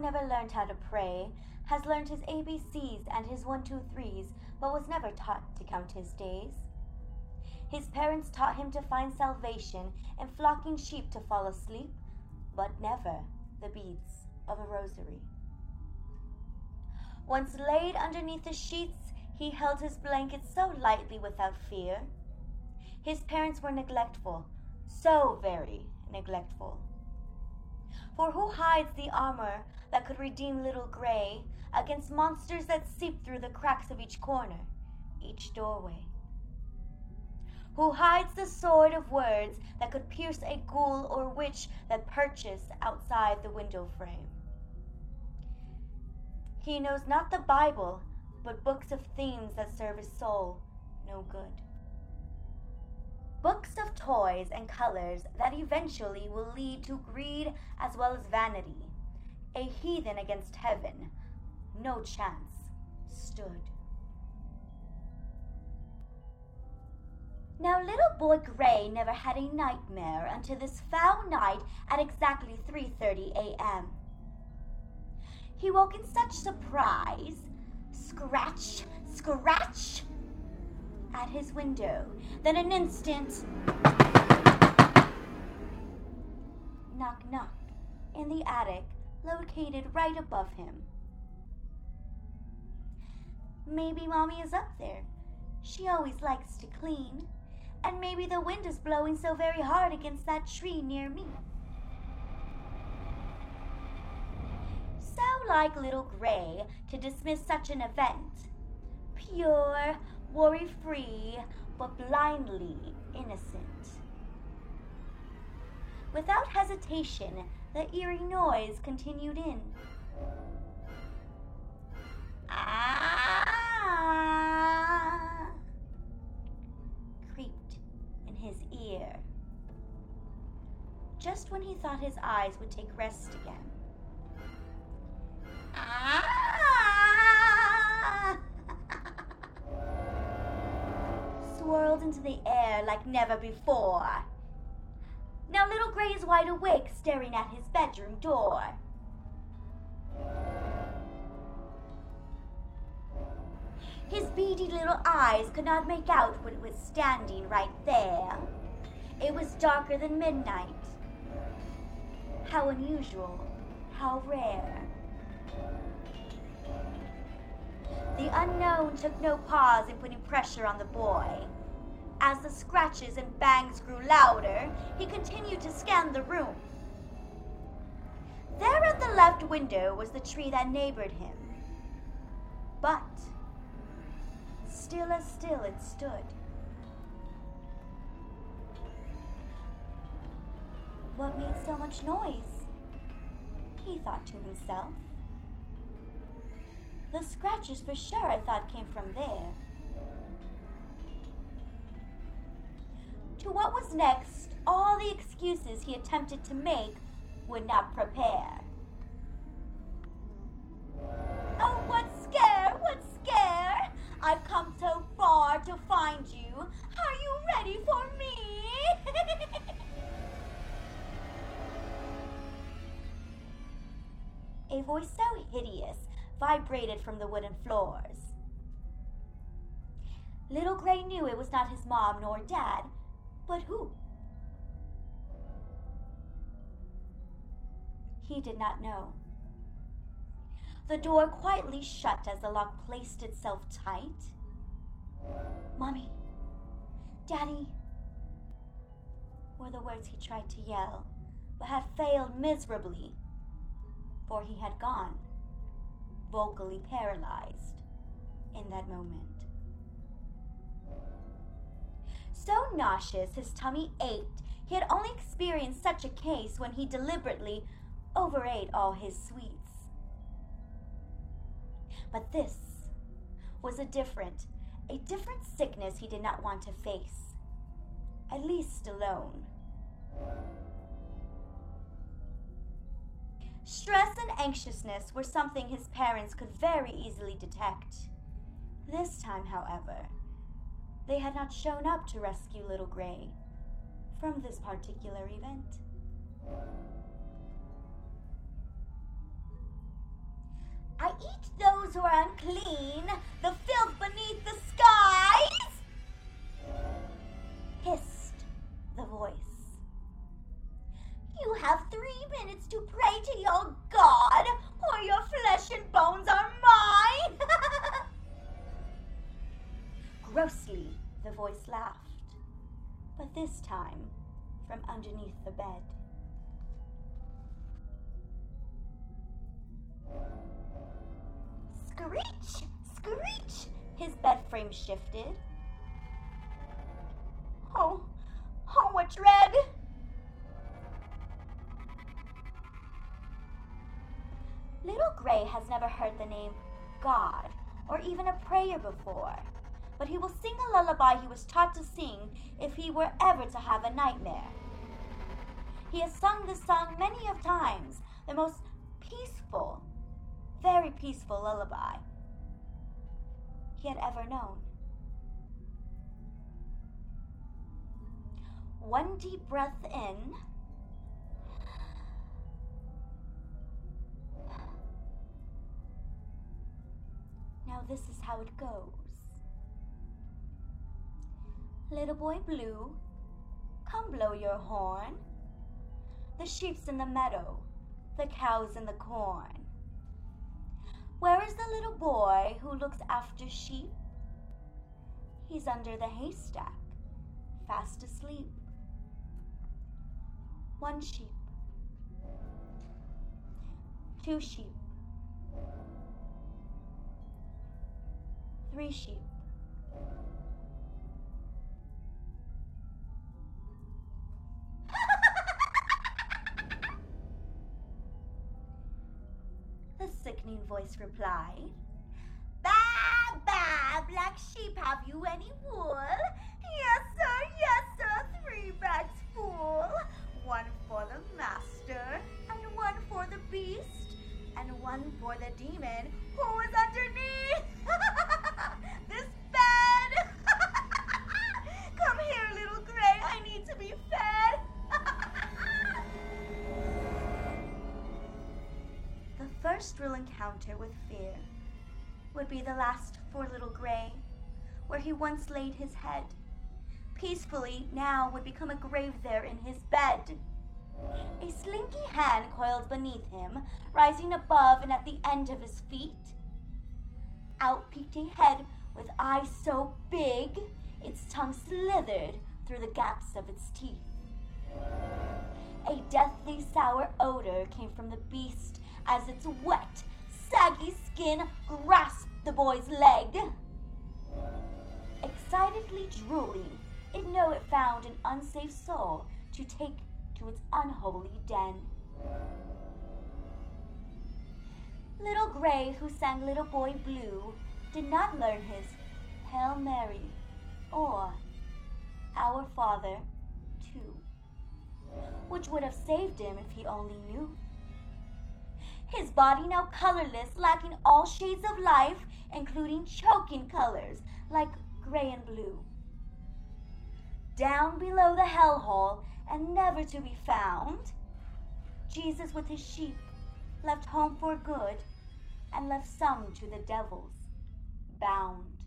never learned how to pray, has learned his ABCs and his one, two, threes, but was never taught to count his days. His parents taught him to find salvation in flocking sheep to fall asleep, but never the beads of a rosary. Once laid underneath the sheets, he held his blanket so lightly without fear. His parents were neglectful, so very neglectful. For who hides the armor that could redeem little Grey against monsters that seep through the cracks of each corner, each doorway? Who hides the sword of words that could pierce a ghoul or witch that perches outside the window frame? He knows not the Bible, but books of themes that serve his soul no good. Books of toys and colors that eventually will lead to greed as well as vanity. A heathen against heaven. No chance stood. Now little boy Grey never had a nightmare until this foul night at exactly 3:30 a.m. He woke in such surprise, scratch, scratch, at his window Then an instant knock knock in the attic located right above him. Maybe mommy is up there. She always likes to clean. And maybe the wind is blowing so very hard against that tree near me. So like little Grey to dismiss such an event. Pure, worry free, but blindly innocent. Without hesitation, the eerie noise continued in. Ah! Creeped in his ear. Just when he thought his eyes would take rest again. Ah! Into the air like never before. Now little Grey is wide awake, staring at his bedroom door. His beady little eyes could not make out what was standing right there. It was darker than midnight. How unusual, how rare. The unknown took no pause in putting pressure on the boy. As the scratches and bangs grew louder, he continued to scan the room. There at the left window was the tree that neighbored him. But still as still it stood. What made so much noise? He thought to himself. The scratches for sure I thought came from there. To what was next, all the excuses he attempted to make would not prepare. Oh, what scare! What scare! I've come so far to find you. Are you ready for me? A voice so hideous vibrated from the wooden floors. Little Grey knew it was not his mom nor dad, but who? He did not know. The door quietly shut as the lock placed itself tight. Mommy, Daddy, were the words he tried to yell, but had failed miserably, for he had gone, vocally paralyzed, in that moment. So nauseous his tummy ached, he had only experienced such a case when he deliberately overate all his sweets. But this was a different, a different sickness he did not want to face, at least alone. Stress and anxiousness were something his parents could very easily detect. This time, however, they had not shown up to rescue little Grey from this particular event. I eat those who are unclean, the filth beneath the skies. Hissed the voice. You have three minutes to pray to your God, or your flesh and bones are mine. Grossly, the voice laughed, but this time from underneath the bed. Screech! Screech! His bed frame shifted. Oh, oh, what dread! Little Grey has never heard the name God or even a prayer before, but he will sing a lullaby he was taught to sing if he were ever to have a nightmare. He has sung this song many of times, the most peaceful, very peaceful lullaby he had ever known. One deep breath in. Now, this is how it goes. Little boy blue, come blow your horn. The sheep's in the meadow, the cow's in the corn. Where is the little boy who looks after sheep? He's under the haystack, fast asleep. One sheep, two sheep, three sheep. Voice replied. Bah, bah, black sheep, have you any wool? Yes, sir, yes, sir, three bags full. One for the master, and one for the beast, and one for the demon who is underneath encounter with fear would be the last for little grey, where he once laid his head. Peacefully now would become a grave there in his bed. A slinky hand coiled beneath him, rising above and at the end of his feet. Out peeked a head with eyes so big, its tongue slithered through the gaps of its teeth. A deathly sour odor came from the beast as its wet, saggy skin grasped the boy's leg. Excitedly drooling, it knew it found an unsafe soul to take to its unholy den. Little Grey, who sang Little Boy Blue, did not learn his Hail Mary or Our Father, too, which would have saved him if he only knew. His body now colorless, lacking all shades of life, including choking colors like gray and blue. Down below the hellhole and never to be found, Jesus with his sheep left home for good and left some to the devils bound.